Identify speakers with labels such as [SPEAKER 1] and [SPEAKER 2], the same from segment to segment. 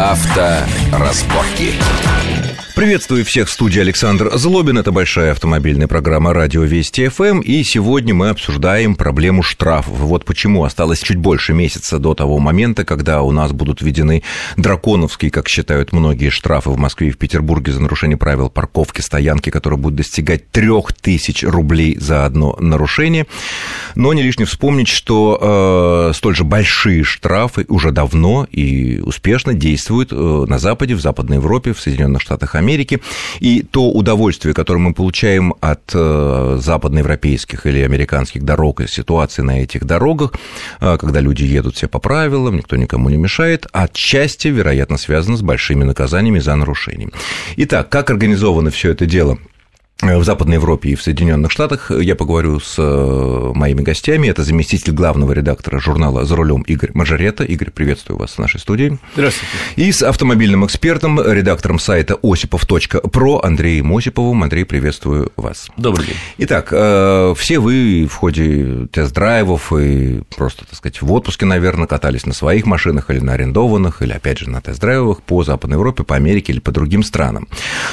[SPEAKER 1] Авторазборки.
[SPEAKER 2] Приветствую всех в студии Александр Злобин. Это большая автомобильная программа «Радио Вести ФМ». И сегодня мы обсуждаем проблему штрафов. Вот почему осталось чуть больше месяца до того момента, когда у нас будут введены драконовские, как считают многие, штрафы в Москве и в Петербурге за нарушение правил парковки, стоянки, которые будут достигать 3000 рублей за одно нарушение. Но не лишне вспомнить, что э, столь же большие штрафы уже давно и успешно действуют э, на Западе, в Западной Европе, в Соединенных Штатах Америки. И то удовольствие, которое мы получаем от э, западноевропейских или американских дорог и ситуации на этих дорогах, э, когда люди едут все по правилам, никто никому не мешает, отчасти, вероятно, связано с большими наказаниями за нарушения. Итак, как организовано все это дело в Западной Европе и в Соединенных Штатах. Я поговорю с э, моими гостями. Это заместитель главного редактора журнала «За рулем» Игорь Мажорета. Игорь, приветствую вас в нашей студии.
[SPEAKER 3] Здравствуйте.
[SPEAKER 2] И с автомобильным экспертом, редактором сайта осипов.про Андреем Осиповым. Андрей, приветствую вас.
[SPEAKER 3] Добрый день.
[SPEAKER 2] Итак, э, все вы в ходе тест-драйвов и просто, так сказать, в отпуске, наверное, катались на своих машинах или на арендованных, или, опять же, на тест-драйвах по Западной Европе, по Америке или по другим странам.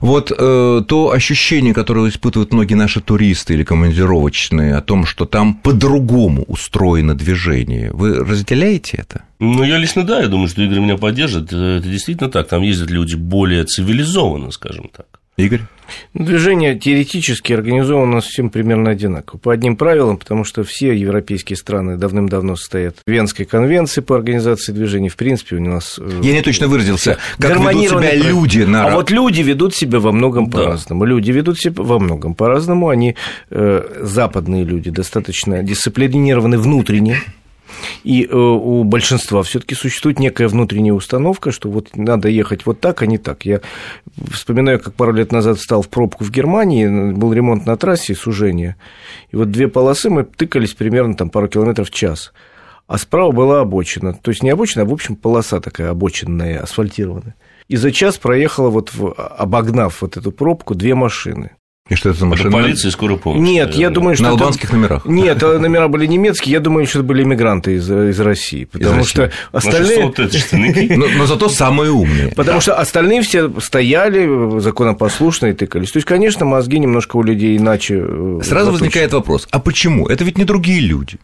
[SPEAKER 2] Вот э, то ощущение, которое которую испытывают многие наши туристы или командировочные, о том, что там по-другому устроено движение. Вы разделяете это?
[SPEAKER 3] Ну, я лично да, я думаю, что Игорь меня поддержит. Это действительно так. Там ездят люди более цивилизованно, скажем так.
[SPEAKER 2] Игорь?
[SPEAKER 4] Движение теоретически организовано всем примерно одинаково. По одним правилам, потому что все европейские страны давным-давно состоят в Венской конвенции по организации движений. В принципе, у нас...
[SPEAKER 2] Э, Я не точно выразился. Как ведут себя люди на...
[SPEAKER 4] А вот люди ведут себя во многом да. по-разному. Люди ведут себя во многом по-разному. Они, э, западные люди, достаточно дисциплинированы внутренне и э, у большинства все-таки существует некая внутренняя установка, что вот надо ехать вот так, а не так. Я вспоминаю, как пару лет назад встал в пробку в Германии, был ремонт на трассе, сужение, и вот две полосы мы тыкались примерно там пару километров в час а справа была обочина. То есть не обочина, а, в общем, полоса такая обочинная, асфальтированная. И за час проехала, вот, обогнав вот эту пробку, две машины.
[SPEAKER 2] И что это за машина? Это
[SPEAKER 3] полиция и скорая помощь.
[SPEAKER 4] Нет, я думаю, что...
[SPEAKER 2] На албанских номерах?
[SPEAKER 4] Нет, э, номера были немецкие, я думаю, что это были иммигранты из, из России. Потому из что остальные...
[SPEAKER 2] но, но зато самые умные.
[SPEAKER 4] Потому да. что остальные все стояли, законопослушные, тыкались. То есть, конечно, мозги немножко у людей иначе...
[SPEAKER 2] Э, Сразу заточены. возникает вопрос, а почему? Это ведь не другие люди.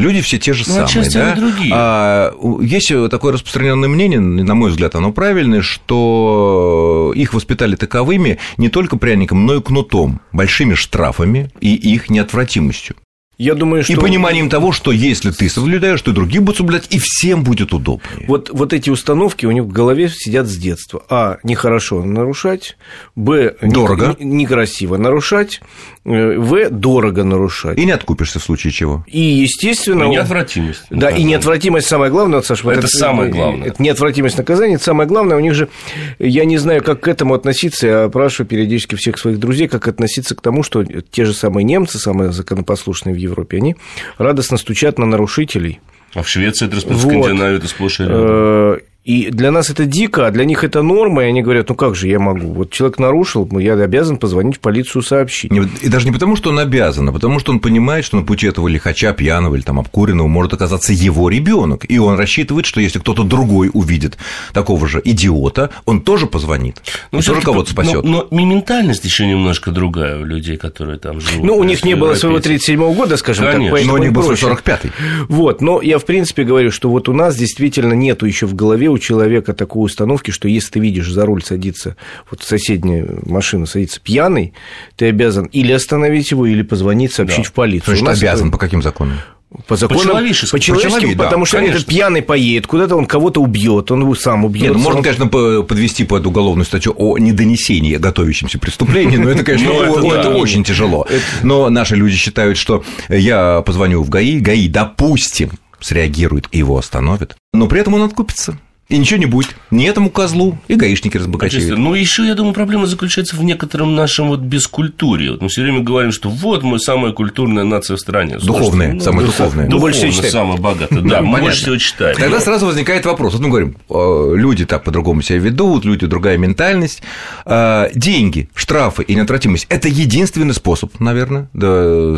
[SPEAKER 2] Люди все те же ну, самые, да?
[SPEAKER 3] другие.
[SPEAKER 2] А, есть такое распространенное мнение, на мой взгляд, оно правильное, что их воспитали таковыми не только пряником, но и кнутом, большими штрафами и их неотвратимостью.
[SPEAKER 4] Я думаю, что...
[SPEAKER 2] И пониманием того, что если ты соблюдаешь, то и другие будут соблюдать, и всем будет удобнее.
[SPEAKER 4] Вот, вот эти установки у них в голове сидят с детства. А. Нехорошо нарушать. Б.
[SPEAKER 2] Дорого.
[SPEAKER 4] Некрасиво нарушать. Э, в. Дорого нарушать.
[SPEAKER 2] И не откупишься в случае чего.
[SPEAKER 4] И, естественно... И
[SPEAKER 3] неотвратимость.
[SPEAKER 4] Да, и неотвратимость самое главное, Саша.
[SPEAKER 3] Это, это самое главное.
[SPEAKER 4] Это неотвратимость наказания, это самое главное. У них же... Я не знаю, как к этому относиться. Я спрашиваю периодически всех своих друзей, как относиться к тому, что те же самые немцы, самые законопослушные в Европе, Европе, они радостно стучат на нарушителей.
[SPEAKER 3] А в Швеции, это в Скандинавии это сплошь и рядом.
[SPEAKER 4] И для нас это дико, а для них это норма, и они говорят, ну как же я могу? Вот человек нарушил, я обязан позвонить в полицию сообщить.
[SPEAKER 2] И даже не потому, что он обязан, а потому, что он понимает, что на пути этого лихача, пьяного или там обкуренного может оказаться его ребенок, и он рассчитывает, что если кто-то другой увидит такого же идиота, он тоже позвонит, ну, тоже кого-то спасет.
[SPEAKER 3] Но, но ментальность еще немножко другая у людей, которые там живут.
[SPEAKER 4] Ну, у них не было своего 37-го года, скажем
[SPEAKER 2] Конечно.
[SPEAKER 4] так,
[SPEAKER 2] но у них был 45-й.
[SPEAKER 4] Вот, но я, в принципе, говорю, что вот у нас действительно нету еще в голове у человека такой установки, что если ты видишь за руль садится, вот соседняя машина садится пьяный, ты обязан или остановить его, или позвонить, сообщить да. в полицию.
[SPEAKER 2] Значит, обязан это... по каким законам?
[SPEAKER 4] По законам, по-человечески, по да, потому что конечно. этот пьяный поедет, куда-то он кого-то убьет, он его сам убьет.
[SPEAKER 2] Ну, можно, конечно, подвести под уголовную статью о недонесении готовящемся преступлении, но это, конечно, ну, это очень тяжело. Но наши люди считают, что я позвоню в ГАИ, ГАИ, допустим, среагирует и его остановит, но при этом он откупится и ничего не будет. Ни этому козлу, и гаишники разбогатеют.
[SPEAKER 3] Ну, еще, я думаю, проблема заключается в некотором нашем вот бескультуре. Вот мы все время говорим, что вот мы самая культурная нация в стране.
[SPEAKER 2] Духовная, ну, самая духовная.
[SPEAKER 3] Ну, больше всего самая богатая, да, мы больше всего читаем.
[SPEAKER 2] Тогда сразу возникает вопрос. Вот мы говорим, э, люди так по-другому себя ведут, люди другая ментальность. Э, деньги, штрафы и неотвратимость – это единственный способ, наверное,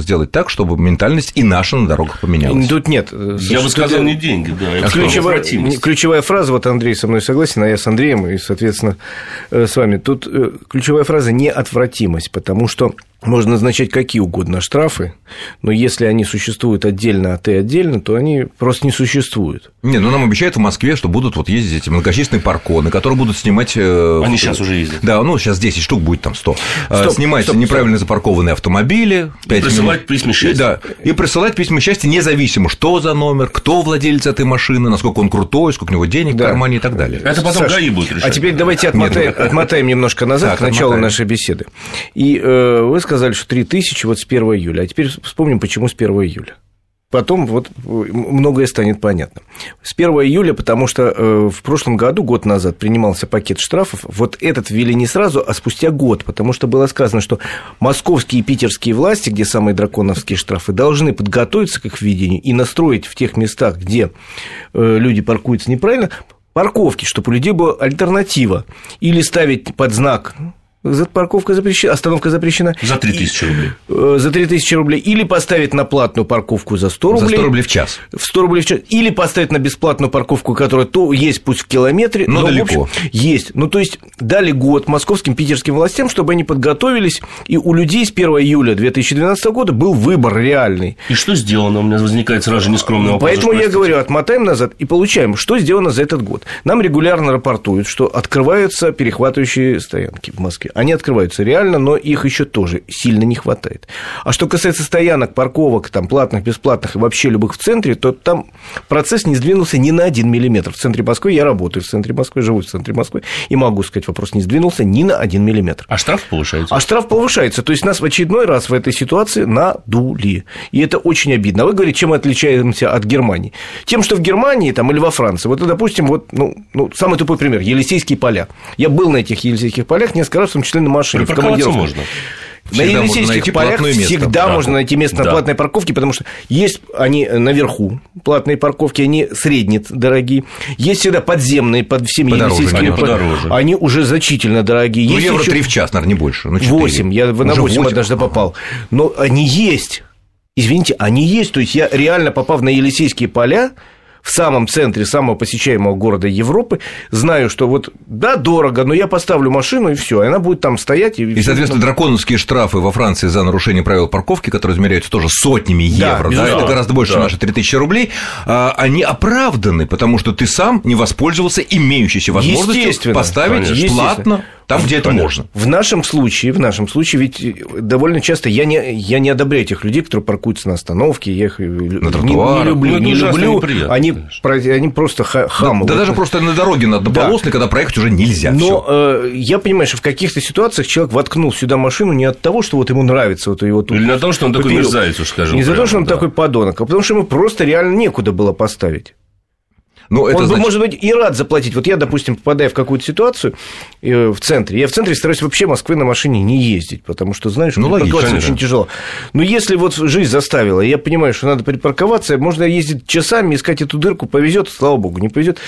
[SPEAKER 2] сделать так, чтобы ментальность и наша на дорогах поменялась.
[SPEAKER 4] Тут нет.
[SPEAKER 3] Я бы сказал, не деньги, да.
[SPEAKER 4] Ключевая, ключевая фраза, вот вот Андрей со мной согласен, а я с Андреем и, соответственно, э, с вами. Тут э, ключевая фраза – неотвратимость, потому что можно назначать какие угодно штрафы, но если они существуют отдельно, а ты отдельно, то они просто не существуют.
[SPEAKER 2] Не, ну нам обещают в Москве, что будут вот ездить эти многочисленные парконы, которые будут снимать...
[SPEAKER 3] Э, они сейчас уже ездят.
[SPEAKER 2] Да, ну сейчас 10 штук будет там 100. Э, стоп, снимать стоп, неправильно стоп. запаркованные автомобили.
[SPEAKER 3] И присылать минут. письма счастья.
[SPEAKER 2] Да, и присылать письма счастья независимо, что за номер, кто владелец этой машины, насколько он крутой, сколько у него денег да. в кармане и так далее.
[SPEAKER 3] Это потом Саш, ГАИ будет решать.
[SPEAKER 4] А теперь давайте отмотаем, отмотаем немножко назад, так, к началу отмотаем. нашей беседы. И э, вы сказали, что 3000 тысячи вот с 1 июля. А теперь вспомним, почему с 1 июля. Потом вот многое станет понятно. С 1 июля, потому что э, в прошлом году, год назад, принимался пакет штрафов, вот этот ввели не сразу, а спустя год, потому что было сказано, что московские и питерские власти, где самые драконовские штрафы, должны подготовиться к их введению и настроить в тех местах, где э, люди паркуются неправильно, парковки, чтобы у людей была альтернатива. Или ставить под знак парковка запрещена, остановка запрещена.
[SPEAKER 3] За 3000 рублей.
[SPEAKER 4] Э, за 3000 рублей. Или поставить на платную парковку за 100 рублей.
[SPEAKER 2] За 100 рублей в час.
[SPEAKER 4] В 100 рублей в час. Или поставить на бесплатную парковку, которая то есть пусть в километре,
[SPEAKER 2] но, но далеко.
[SPEAKER 4] Общем, есть. Ну, то есть, дали год московским, питерским властям, чтобы они подготовились, и у людей с 1 июля 2012 года был выбор реальный.
[SPEAKER 3] И что сделано? У меня возникает сразу же нескромный вопрос.
[SPEAKER 4] Поэтому я говорю, отмотаем назад и получаем, что сделано за этот год. Нам регулярно рапортуют, что открываются перехватывающие стоянки в Москве они открываются реально, но их еще тоже сильно не хватает. А что касается стоянок, парковок, там, платных, бесплатных и вообще любых в центре, то там процесс не сдвинулся ни на один миллиметр. В центре Москвы я работаю в центре Москвы, живу в центре Москвы, и могу сказать, вопрос не сдвинулся ни на один миллиметр.
[SPEAKER 3] А штраф повышается?
[SPEAKER 4] А штраф повышается. То есть нас в очередной раз в этой ситуации надули. И это очень обидно. А вы говорите, чем мы отличаемся от Германии? Тем, что в Германии там, или во Франции, вот, допустим, вот, ну, ну, самый тупой пример, Елисейские поля. Я был на этих Елисейских полях несколько раз, том числе на машине, в командировке.
[SPEAKER 3] можно.
[SPEAKER 4] Всегда на Елисейских полях всегда да. можно найти место да. на платной парковке, потому что есть они наверху, платные парковки, они средние, дорогие. Есть всегда подземные под всеми
[SPEAKER 2] подороже,
[SPEAKER 4] Елисейскими
[SPEAKER 2] подороже.
[SPEAKER 4] они уже значительно дорогие.
[SPEAKER 2] Ну,
[SPEAKER 4] есть
[SPEAKER 2] евро еще... в час, наверное, не больше. Ну,
[SPEAKER 4] 8, я на 8, 8 однажды попал. Но они есть. Извините, они есть. То есть я реально попав на Елисейские поля, в самом центре самого посещаемого города Европы, знаю, что вот, да, дорого, но я поставлю машину, и все, она будет там стоять.
[SPEAKER 2] И, и соответственно, драконовские штрафы во Франции за нарушение правил парковки, которые измеряются тоже сотнями евро, да, да, это гораздо больше да. наши 3000 рублей, а, они оправданы, потому что ты сам не воспользовался имеющейся возможностью поставить платно там, где это можно.
[SPEAKER 4] В нашем случае, в нашем случае, ведь довольно часто я не, я не одобряю тех людей, которые паркуются на остановке, я их на не, не люблю, ну, не люблю. Они, они просто хамы.
[SPEAKER 2] Да, да даже просто на дороге на однополосной, да. когда проехать уже нельзя.
[SPEAKER 4] Но э, я понимаю, что в каких-то ситуациях человек воткнул сюда машину не от того, что вот ему нравится вот его
[SPEAKER 3] тут. Или не от того, что он такой мерзавец, уж скажем.
[SPEAKER 4] Не за то, что он да. такой подонок, а потому что ему просто реально некуда было поставить.
[SPEAKER 2] Ну, это
[SPEAKER 4] он
[SPEAKER 2] значит...
[SPEAKER 4] может быть и рад заплатить. Вот я, допустим, попадаю в какую-то ситуацию э, в центре. Я в центре стараюсь вообще Москвы на машине не ездить, потому что, знаешь, ну, парковаться очень тяжело. Но если вот жизнь заставила, я понимаю, что надо припарковаться, можно ездить часами, искать эту дырку, повезет, слава богу, не повезет.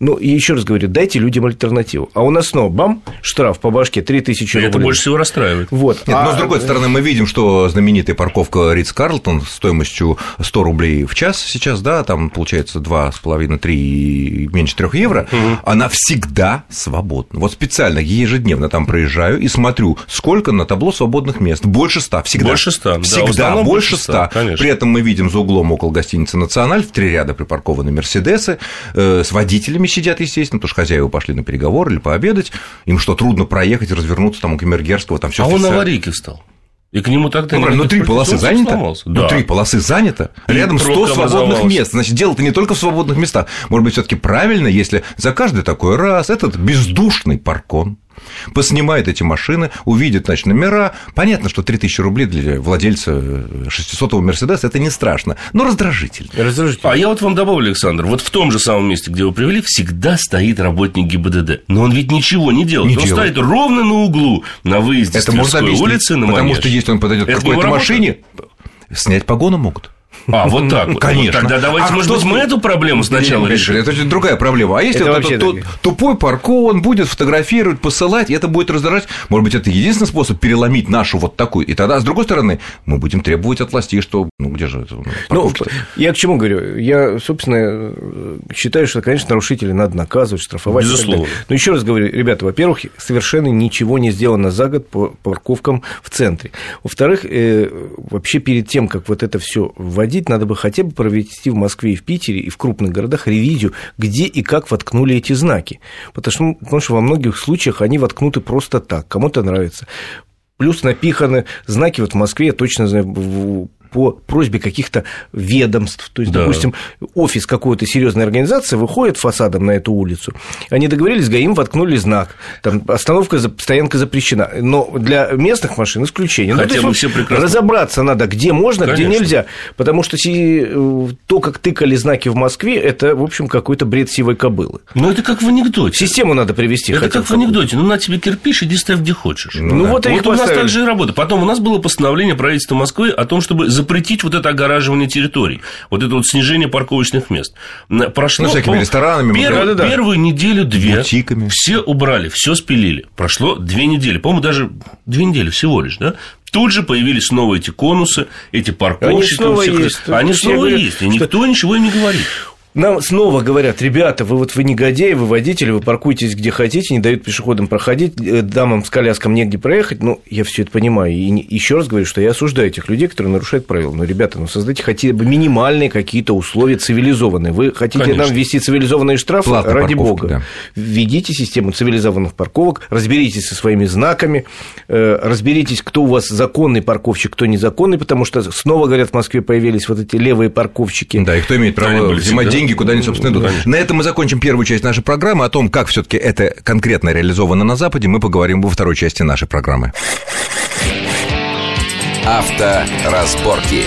[SPEAKER 4] Ну, и еще раз говорю, дайте людям альтернативу. А у нас снова бам, штраф по башке 3000 рублей.
[SPEAKER 3] Это больше всего расстраивает.
[SPEAKER 2] Вот. Нет, а... но с другой стороны, мы видим, что знаменитая парковка Ридс Карлтон стоимостью 100 рублей в час сейчас, да, там получается 2,5-3 меньше 3 евро, угу. она всегда свободна. Вот специально ежедневно там проезжаю и смотрю, сколько на табло свободных мест. Больше 100 всегда.
[SPEAKER 3] Больше 100,
[SPEAKER 2] Всегда да, больше 100. Конечно. При этом мы видим за углом около гостиницы «Националь» в три ряда припаркованы «Мерседесы», э, с водителями сидят, естественно, потому что хозяева пошли на переговоры или пообедать. Им что, трудно проехать, развернуться там у Камергерского, там все.
[SPEAKER 3] А он аварийки стал. И к нему так-то
[SPEAKER 2] ну, ну, три полосы занято. Да. Ну, три полосы занято. И Рядом 100 свободных мест. Значит, дело-то не только в свободных местах. Может быть, все таки правильно, если за каждый такой раз этот бездушный паркон поснимает эти машины, увидит, значит, номера. Понятно, что 3000 рублей для владельца 600-го Мерседеса – это не страшно, но раздражительно.
[SPEAKER 3] раздражительно. А я вот вам добавлю, Александр, вот в том же самом месте, где вы привели, всегда стоит работник ГИБДД. Но он ведь ничего не делает. Не он делает. стоит ровно на углу, на выезде
[SPEAKER 2] это с Тверской улицы, на
[SPEAKER 3] Потому
[SPEAKER 2] что если он подойдет к какой-то машине, снять погоны могут.
[SPEAKER 3] А, вот так вот.
[SPEAKER 2] Конечно.
[SPEAKER 3] Тогда давайте,
[SPEAKER 2] а
[SPEAKER 3] может быть, мы эту проблему сначала решим.
[SPEAKER 2] Это другая проблема. А если это вот этот тупой парков, он будет фотографировать, посылать, и это будет раздражать. Может быть, это единственный способ переломить нашу вот такую. И тогда, с другой стороны, мы будем требовать от властей, что, ну, где же это?
[SPEAKER 4] Ну, я к чему говорю? Я, собственно, считаю, что, конечно, нарушителей надо наказывать, штрафовать.
[SPEAKER 3] Безусловно.
[SPEAKER 4] Но еще раз говорю, ребята, во-первых, совершенно ничего не сделано за год по парковкам в центре. Во-вторых, э, вообще перед тем, как вот это все вводить, надо бы хотя бы провести в Москве и в Питере, и в крупных городах ревизию, где и как воткнули эти знаки. Потому что, потому что во многих случаях они воткнуты просто так, кому-то нравится. Плюс напиханы знаки, вот в Москве, я точно знаю, по просьбе каких-то ведомств. То есть, да. допустим, офис какой-то серьезной организации выходит фасадом на эту улицу. Они договорились, ГАИМ воткнули знак. Там остановка, стоянка запрещена. Но для местных машин исключение.
[SPEAKER 3] Хотя ну, бы все прекрасно.
[SPEAKER 4] Разобраться надо, где можно, Конечно. где нельзя. Потому что э, то, как тыкали знаки в Москве, это, в общем, какой-то бред сивой кобылы.
[SPEAKER 3] Ну, это как в анекдоте.
[SPEAKER 4] Систему надо привести.
[SPEAKER 3] Это как в анекдоте. Ну, на тебе кирпич, иди ставь где хочешь.
[SPEAKER 4] Ну, ну да. вот, вот
[SPEAKER 3] у нас так же и работа. Потом у нас было постановление правительства Москвы о том, чтобы запретить вот это огораживание территорий, вот это вот снижение парковочных мест.
[SPEAKER 2] Прошло, ну, всякими ресторанами,
[SPEAKER 3] пер, да, да, первую неделю-две
[SPEAKER 2] бутиками.
[SPEAKER 3] все убрали, все спилили. Прошло две недели, по-моему, даже две недели всего лишь, да? Тут же появились снова эти конусы, эти парковщики. Они
[SPEAKER 4] снова есть.
[SPEAKER 3] Они снова есть, и никто ничего не говорит.
[SPEAKER 4] Нам снова говорят, ребята, вы вот вы негодяи, вы водители, вы паркуетесь где хотите, не дают пешеходам проходить, э, дамам с коляском негде проехать. Ну, я все это понимаю. И еще раз говорю, что я осуждаю этих людей, которые нарушают правила. Но, ребята, ну создайте хотя бы минимальные какие-то условия цивилизованные. Вы хотите Конечно. нам ввести цивилизованные штрафы?
[SPEAKER 2] Платная
[SPEAKER 4] Ради
[SPEAKER 2] парковка,
[SPEAKER 4] бога.
[SPEAKER 2] Да.
[SPEAKER 4] Введите систему цивилизованных парковок, разберитесь со своими знаками, э, разберитесь, кто у вас законный парковщик, кто незаконный, потому что снова, говорят, в Москве появились вот эти левые парковщики.
[SPEAKER 2] Да, и кто имеет право взимать деньги, куда они, собственно, идут. Конечно. На этом мы закончим первую часть нашей программы. О том, как все таки это конкретно реализовано на Западе, мы поговорим во второй части нашей программы.
[SPEAKER 1] Авторазборки.